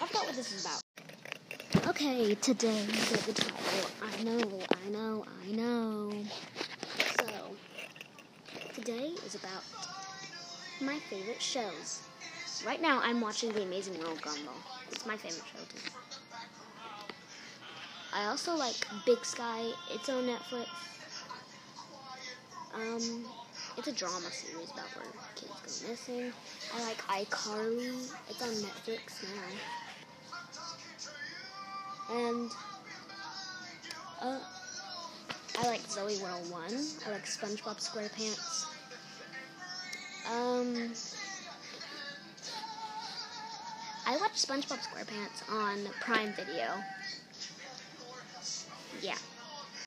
I forgot what this is about. Okay, today is the title. I know, I know, I know. So, today is about my favorite shows. Right now, I'm watching The Amazing World Gumball. It's my favorite show, too. I also like Big Sky. It's on Netflix. Um, it's a drama series about where kids go. I like iCarly. It's on Netflix now. And uh, I like Zoey 101. I like SpongeBob SquarePants. Um, I watch SpongeBob SquarePants on Prime Video. Yeah.